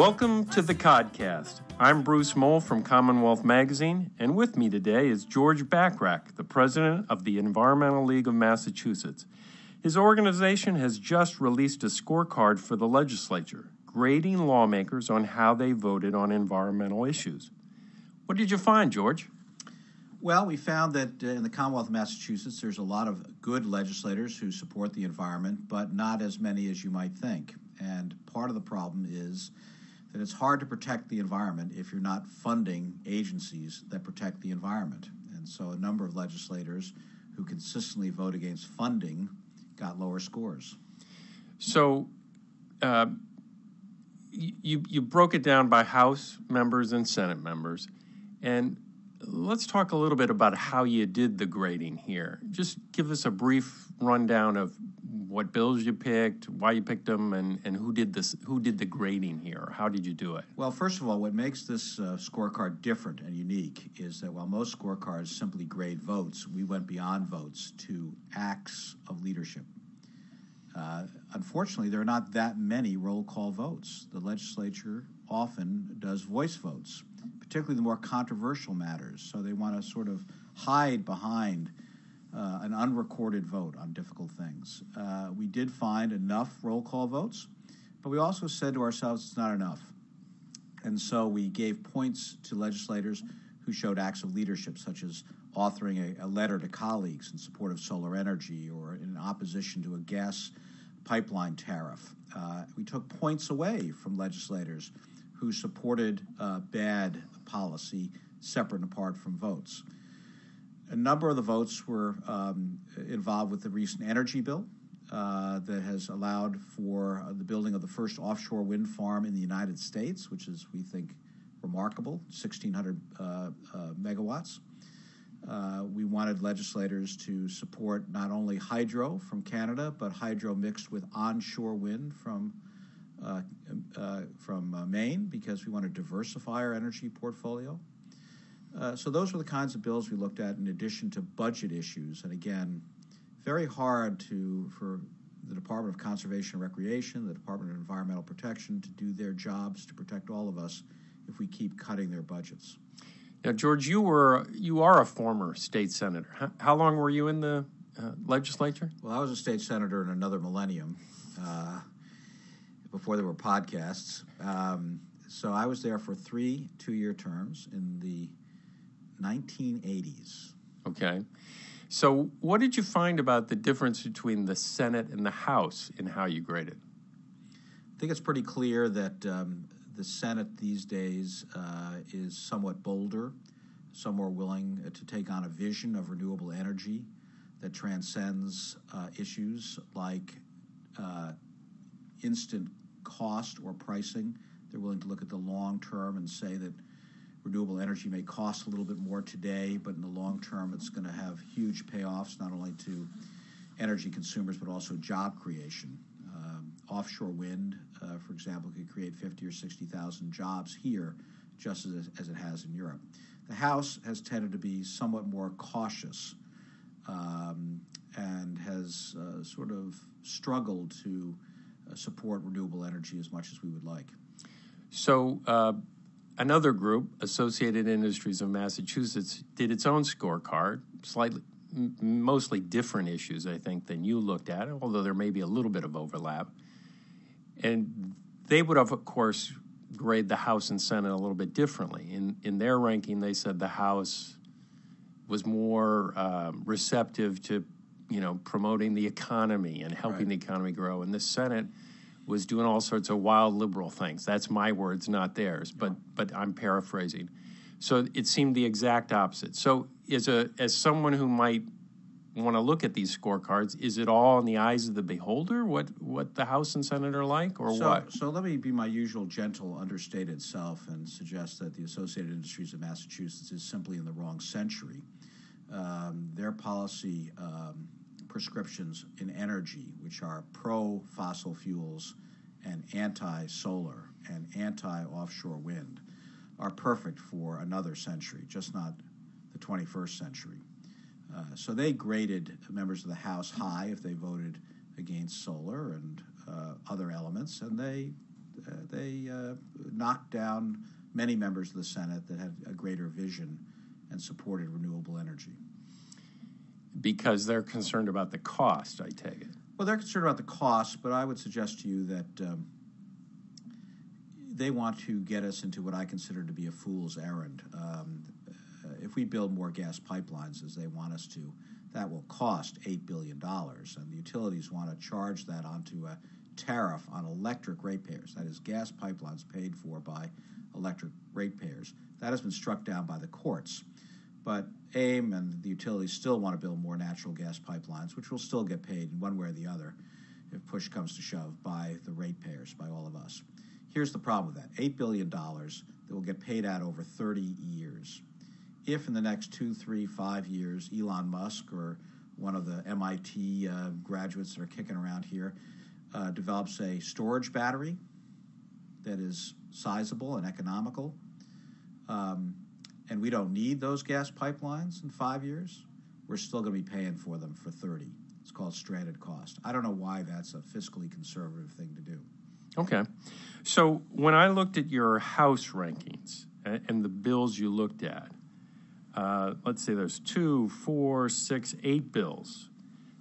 Welcome to the Codcast. I'm Bruce Mohl from Commonwealth Magazine, and with me today is George Bachrach, the president of the Environmental League of Massachusetts. His organization has just released a scorecard for the legislature, grading lawmakers on how they voted on environmental issues. What did you find, George? Well, we found that uh, in the Commonwealth of Massachusetts, there's a lot of good legislators who support the environment, but not as many as you might think. And part of the problem is that it's hard to protect the environment if you're not funding agencies that protect the environment. And so a number of legislators who consistently vote against funding got lower scores. So, uh, you you broke it down by House members and Senate members, and let's talk a little bit about how you did the grading here. Just give us a brief rundown of what bills you picked, why you picked them, and, and who did this, who did the grading here? How did you do it? Well, first of all, what makes this uh, scorecard different and unique is that while most scorecards simply grade votes, we went beyond votes to acts of leadership. Uh, unfortunately, there are not that many roll call votes. The legislature often does voice votes, particularly the more controversial matters. So they want to sort of hide behind uh, an unrecorded vote on difficult things. Uh, we did find enough roll call votes, but we also said to ourselves it's not enough. And so we gave points to legislators who showed acts of leadership, such as authoring a, a letter to colleagues in support of solar energy or in opposition to a gas pipeline tariff. Uh, we took points away from legislators who supported uh, bad policy separate and apart from votes. A number of the votes were um, involved with the recent energy bill uh, that has allowed for the building of the first offshore wind farm in the United States, which is, we think, remarkable 1,600 uh, uh, megawatts. Uh, we wanted legislators to support not only hydro from Canada, but hydro mixed with onshore wind from from uh, Maine because we want to diversify our energy portfolio. Uh, so those were the kinds of bills we looked at in addition to budget issues. And again, very hard to for the Department of Conservation and Recreation, the Department of Environmental Protection to do their jobs to protect all of us if we keep cutting their budgets. Now, George, you were you are a former state senator. How, how long were you in the uh, legislature? Well, I was a state senator in another millennium, uh, before there were podcasts. Um, so I was there for three two-year terms in the 1980s. Okay. So, what did you find about the difference between the Senate and the House in how you graded? I think it's pretty clear that um, the Senate these days uh, is somewhat bolder, some more willing to take on a vision of renewable energy that transcends uh, issues like uh, instant cost or pricing. They're willing to look at the long term and say that renewable energy may cost a little bit more today, but in the long term, it's going to have huge payoffs not only to energy consumers but also job creation. Um, offshore wind, uh, for example, could create 50 or 60,000 jobs here, just as, as it has in Europe. The House has tended to be somewhat more cautious um, and has uh, sort of struggled to support renewable energy as much as we would like. So, uh, another group, Associated Industries of Massachusetts, did its own scorecard, slightly, m- mostly different issues, I think, than you looked at, although there may be a little bit of overlap. And they would have, of course, grade the House and Senate a little bit differently. In in their ranking, they said the House was more um, receptive to, you know, promoting the economy and helping Right. the economy grow, and the Senate was doing all sorts of wild liberal things. That's my words, not theirs, but but I'm paraphrasing. So it seemed the exact opposite. So as a as someone who might want to look at these scorecards, is it all in the eyes of the beholder what what the House and Senate are like, or so, what? So let me be my usual gentle, understated self and suggest that the Associated Industries of Massachusetts is simply in the wrong century. Um, their policy um, prescriptions in energy, which are pro fossil fuels and anti solar and anti offshore wind, are perfect for another century, just not the 21st century. Uh, so they graded members of the House high if they voted against solar and uh, other elements, and they uh, they uh, knocked down many members of the Senate that had a greater vision and supported renewable energy. Because they're concerned about the cost, I take it. Well, they're concerned about the cost, but I would suggest to you that um, they want to get us into what I consider to be a fool's errand. Um, uh, if we build more gas pipelines as they want us to, that will cost $8 billion, and the utilities want to charge that onto a tariff on electric ratepayers. That is, gas pipelines paid for by electric ratepayers. That has been struck down by the courts. But AIM and the utilities still want to build more natural gas pipelines, which will still get paid in one way or the other if push comes to shove by the ratepayers, by all of us. Here's the problem with that $8 billion that will get paid out over 30 years. If in the next two, three, five years, Elon Musk or one of the MIT uh, graduates that are kicking around here uh, develops a storage battery that is sizable and economical, um, and we don't need those gas pipelines in five years, we're still going to be paying for them for 30. It's called stranded cost. I don't know why that's a fiscally conservative thing to do. Okay. So when I looked at your House rankings and the bills you looked at, uh, let's say there's two, four, six, eight bills.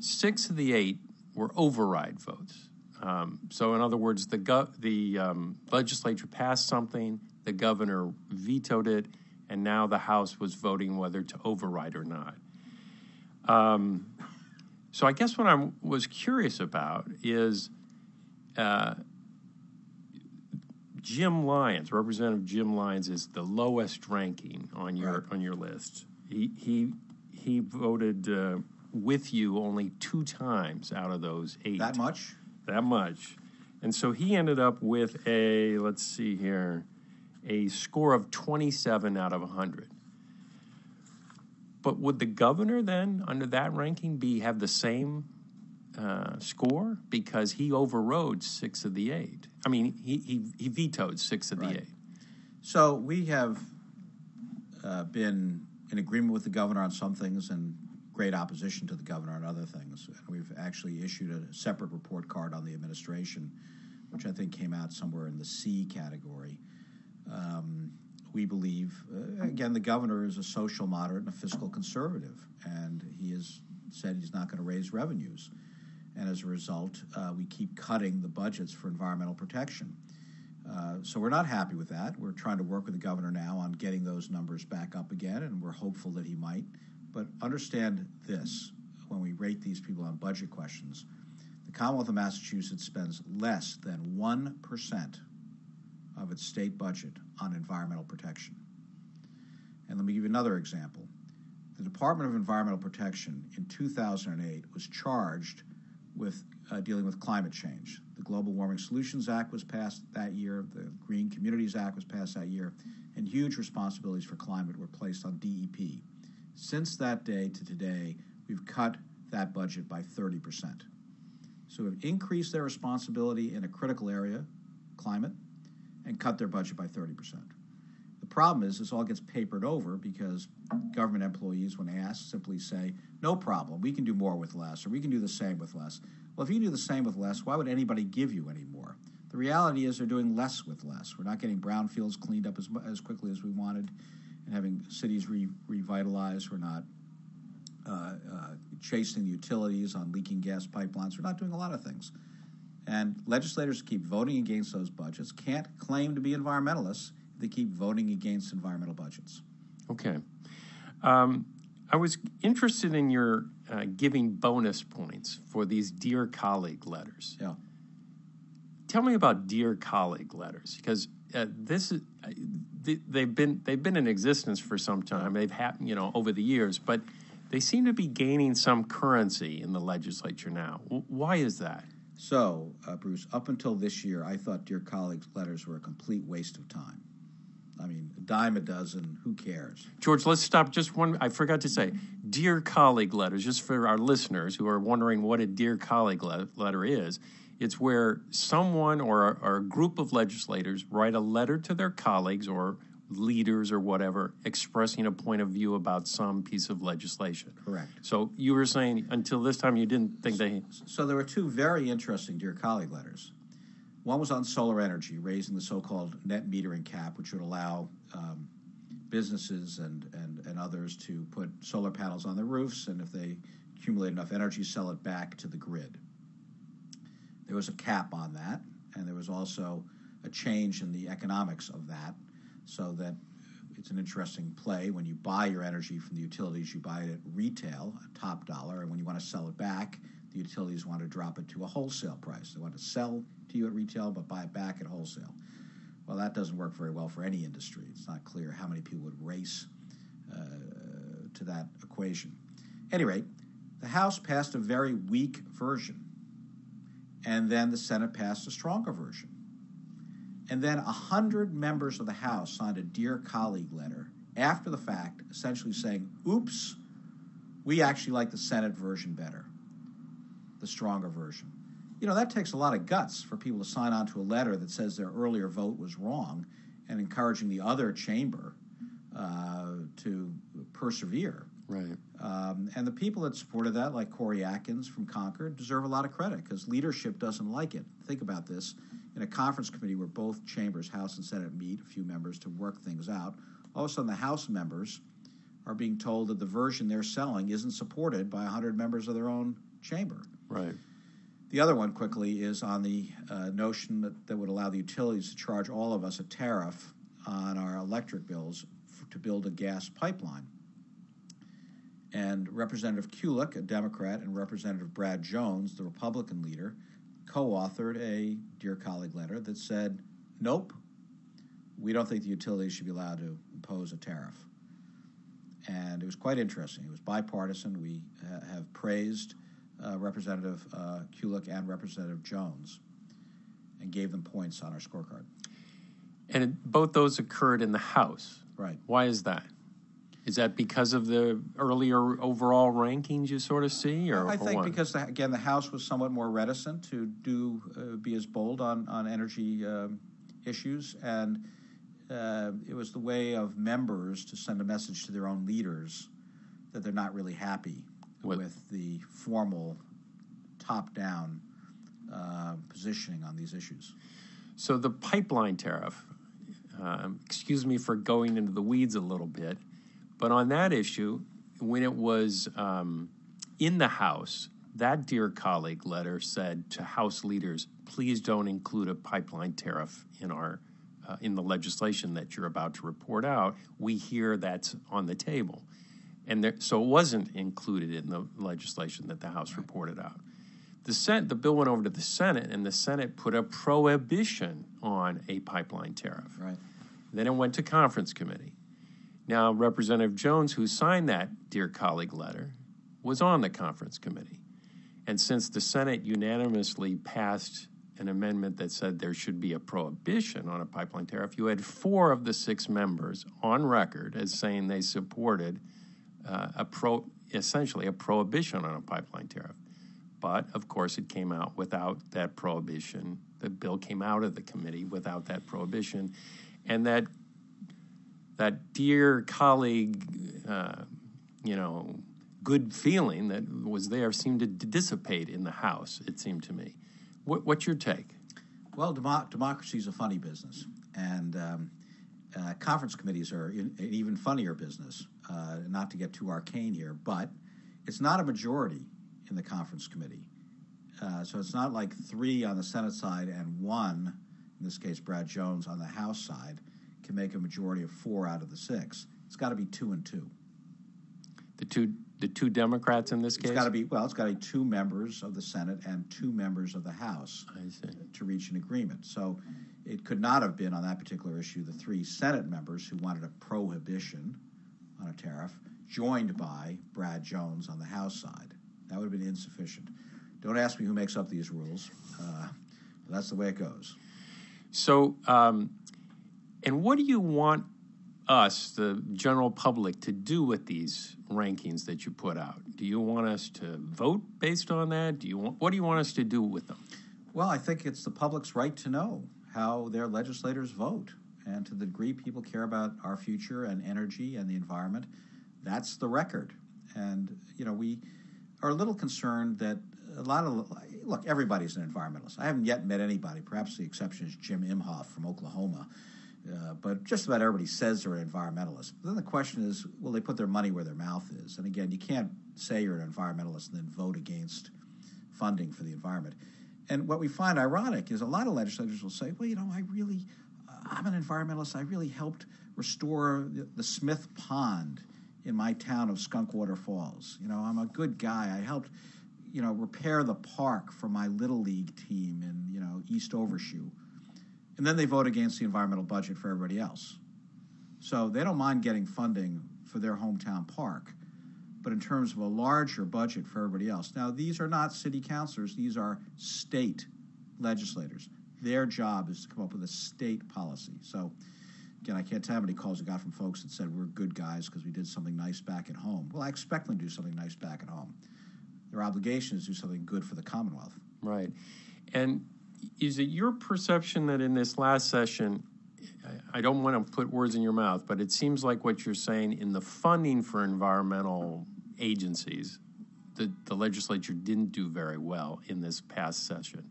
Six of the eight were override votes. Um, so, in other words, the, the um, legislature passed something, the governor vetoed it, and now the House was voting whether to override or not. Um, so, I guess what I was curious about is uh, Jim Lyons, Representative Jim Lyons, is the lowest ranking on your Right. on your list. He he he voted uh, with you only two times out of those eight. That much? That much. And so he ended up with a, let's see here, a score of 27 out of 100. But would the governor then, under that ranking, be have the same uh, score because he overrode six of the eight? I mean, he, he, he vetoed six of Right. the eight. So we have uh, been in agreement with the governor on some things and great opposition to the governor on other things. And we've actually issued a separate report card on the administration, which I think came out somewhere in the C category. Um, we believe, uh, again, the governor is a social moderate and a fiscal conservative, and he has said he's not going to raise revenues. And as a result, uh, we keep cutting the budgets for environmental protection. Uh, so we're not happy with that. We're trying to work with the governor now on getting those numbers back up again, and we're hopeful that he might. But understand this when we rate these people on budget questions the Commonwealth of Massachusetts spends less than 1% of its state budget on environmental protection. And let me give you another example. The Department of Environmental Protection in 2008 was charged with uh, dealing with climate change. The Global Warming Solutions Act was passed that year, the Green Communities Act was passed that year, and huge responsibilities for climate were placed on DEP. Since that day to today, we've cut that budget by 30%. So we've increased their responsibility in a critical area, climate, and cut their budget by 30%. The problem is this all gets papered over because government employees, when asked, simply say, no problem, we can do more with less, or we can do the same with less. Well, if you do the same with less, why would anybody give you any more? The reality is they're doing less with less. We're not getting brownfields cleaned up as, as quickly as we wanted and having cities re- revitalized. We're not uh, uh, chasing utilities on leaking gas pipelines. We're not doing a lot of things. And legislators keep voting against those budgets, can't claim to be environmentalists if they keep voting against environmental budgets. Okay. Um, I was interested in your uh, giving bonus points for these Dear Colleague letters. Yeah. Tell me about Dear Colleague letters because uh, this is uh, they, they've been they've been in existence for some time. They've happened, you know, over the years, but they seem to be gaining some currency in the legislature now. W- why is that? So, uh, Bruce, up until this year, I thought Dear Colleagues letters were a complete waste of time. I mean, a dime a dozen, who cares? George, let's stop just one. I forgot to say, dear colleague letters, just for our listeners who are wondering what a dear colleague le- letter is. It's where someone or or a group of legislators write a letter to their colleagues or leaders or whatever expressing a point of view about some piece of legislation. Correct. So you were saying until this time you didn't think they. So there were two very interesting Dear Colleague letters. One was on solar energy, raising the so-called net metering cap, which would allow um, businesses and, and, and others to put solar panels on their roofs, and if they accumulate enough energy, sell it back to the grid. There was a cap on that, and there was also a change in the economics of that, so that it's an interesting play. When you buy your energy from the utilities, you buy it at retail, a top dollar, and when you want to sell it back, the utilities want to drop it to a wholesale price. They want to sell to you at retail, but buy it back at wholesale. Well, that doesn't work very well for any industry. It's not clear how many people would race uh, to that equation. At any rate, the House passed a very weak version, and then the Senate passed a stronger version. And then 100 members of the House signed a Dear Colleague letter after the fact, essentially saying, oops, we actually like the Senate version better, the stronger version. You know, that takes a lot of guts for people to sign on to a letter that says their earlier vote was wrong and encouraging the other chamber uh, to persevere. Right. Um, and the people that supported that, like Cory Atkins from Concord, deserve a lot of credit because leadership doesn't like it. Think about this in a conference committee where both chambers, House and Senate, meet, a few members to work things out. All of a sudden, the House members are being told that the version they're selling isn't supported by 100 members of their own chamber. Right. The other one, quickly, is on the uh, notion that, that would allow the utilities to charge all of us a tariff on our electric bills to build a gas pipeline. And Representative Kulik, a Democrat, and Representative Brad Jones, the Republican leader, co authored a Dear Colleague letter that said, Nope, we don't think the utilities should be allowed to impose a tariff. And it was quite interesting. It was bipartisan. We uh, have praised uh, Representative uh, Kulik and Representative Jones and gave them points on our scorecard. And it, both those occurred in the House. Right. Why is that? Is that because of the earlier overall rankings you sort of see, or I think what? because the, again the House was somewhat more reticent to do uh, be as bold on on energy um, issues, and uh, it was the way of members to send a message to their own leaders that they're not really happy With- with the formal top down uh, positioning on these issues. So the pipeline tariff, um, excuse me for going into the weeds a little bit, but on that issue, when it was um, in the House, that dear colleague letter said to House leaders, please don't include a pipeline tariff in our uh, in the legislation that you're about to report out. We hear that's on the table, and there, so it wasn't included in the legislation that the House reported out. The Senate, the bill went over to the Senate, and the Senate put a prohibition on a pipeline tariff. Right. Then it went to conference committee. Now, Representative Jones, who signed that dear colleague letter, was on the conference committee. And since the Senate unanimously passed an amendment that said there should be a prohibition on a pipeline tariff, you had four of the six members on record as saying they supported uh, a pro, essentially a prohibition on a pipeline tariff. But of course, it came out without that prohibition. The bill came out of the committee without that prohibition, and that that dear colleague, uh, you know, good feeling that was there seemed to dissipate in the House. It seemed to me. What, what's your take? Well, demo- democracy is a funny business, and um, uh, conference committees are in, an even funnier business. Uh, not to get too arcane here, but it's not a majority in the conference committee. Uh, so it's not like three on the Senate side and one, in this case Brad Jones, on the House side, can make a majority of four out of the six. It's got to be two and two. The two the two Democrats in this It's case. got to be well. It's got to be two members of the Senate and two members of the House. I see. to reach an agreement. So it could not have been on that particular issue the three Senate members who wanted a prohibition on a tariff, joined by Brad Jones on the House side. That would have been insufficient. Don't ask me who makes up these rules. Uh, that's the way it goes. So, um, and what do you want us, the general public, to do with these rankings that you put out? Do you want us to vote based on that? Do you want what do you want us to do with them? Well, I think it's the public's right to know how their legislators vote. And to the degree people care about our future and energy and the environment, that's the record. And, you know, we are a little concerned that a lot of, look, everybody's an environmentalist. I haven't yet met anybody, perhaps the exception is Jim Inhofe from Oklahoma, uh, but just about everybody says they're an environmentalist. But then the question is, will they put their money where their mouth is? And again, you can't say you're an environmentalist and then vote against funding for the environment. And what we find ironic is a lot of legislators will say, well, you know, I really, uh, I'm an environmentalist. I really helped restore the, the Smith Pond in my town of Skunkwater Falls. You know, I'm a good guy. I helped, you know, repair the park for my little league team in, you know, East Overshoe. And then they vote against the environmental budget for everybody else. So they don't mind getting funding for their hometown park, but in terms of a larger budget for everybody else. Now, these are not city councilors, these are state legislators. Their job is to come up with a state policy. So, again, I can't tell how many calls I got from folks that said we're good guys because we did something nice back at home. Well, I expect them to do something nice back at home. Their obligation is to do something good for the Commonwealth. Right. And is it your perception that in this last session, I don't want to put words in your mouth, but it seems like what you're saying in the funding for environmental agencies, the, the legislature didn't do very well in this past session.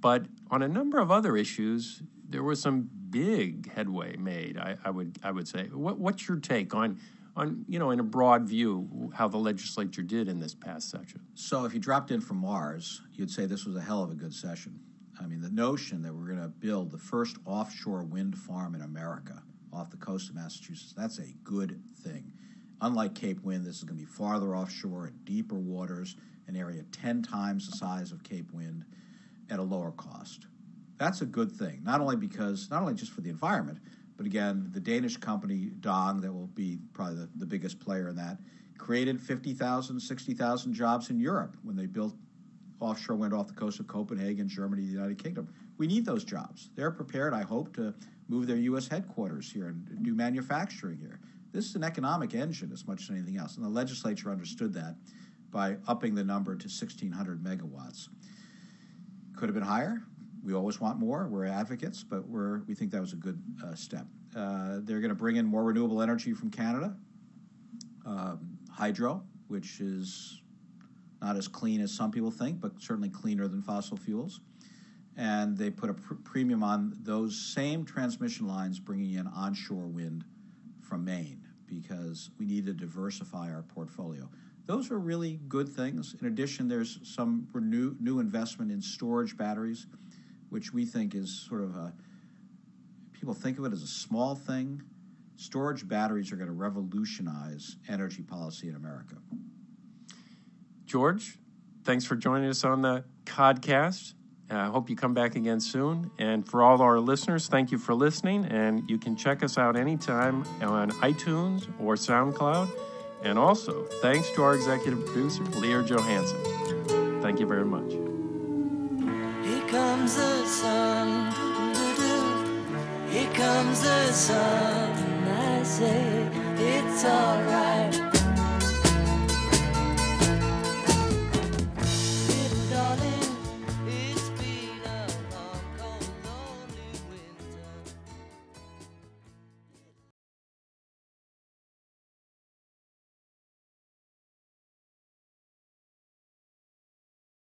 But on a number of other issues, there was some big headway made. I, I would I would say. What, what's your take on on you know in a broad view how the legislature did in this past session? So, if you dropped in from Mars, you'd say this was a hell of a good session. I mean, the notion that we're going to build the first offshore wind farm in America off the coast of Massachusetts, that's a good thing. Unlike Cape Wind, this is going to be farther offshore in deeper waters, an area 10 times the size of Cape Wind at a lower cost. That's a good thing, not only because, not only just for the environment, but again, the Danish company Dong, that will be probably the, the biggest player in that, created 50,000, 60,000 jobs in Europe when they built offshore wind off the coast of Copenhagen, Germany, the United Kingdom. We need those jobs. They're prepared, I hope, to move their U.S. headquarters here and do manufacturing here. This is an economic engine as much as anything else, and the legislature understood that by upping the number to 1,600 megawatts. Could have been higher. We always want more. We're advocates, but we're, we think that was a good uh, step. Uh, they're going to bring in more renewable energy from Canada, um, hydro, which is not as clean as some people think, but certainly cleaner than fossil fuels. And they put a pr- premium on those same transmission lines bringing in onshore wind from Maine because we need to diversify our portfolio. Those are really good things. In addition, there's some new, new investment in storage batteries, which we think is sort of a people think of it as a small thing. Storage batteries are going to revolutionize energy policy in America. George, thanks for joining us on the Codcast. I uh, hope you come back again soon. And for all our listeners, thank you for listening. And you can check us out anytime on iTunes or SoundCloud. And also, thanks to our executive producer, Leah Johansson. Thank you very much. Here comes the sun. Here comes the sun. I say it's alright.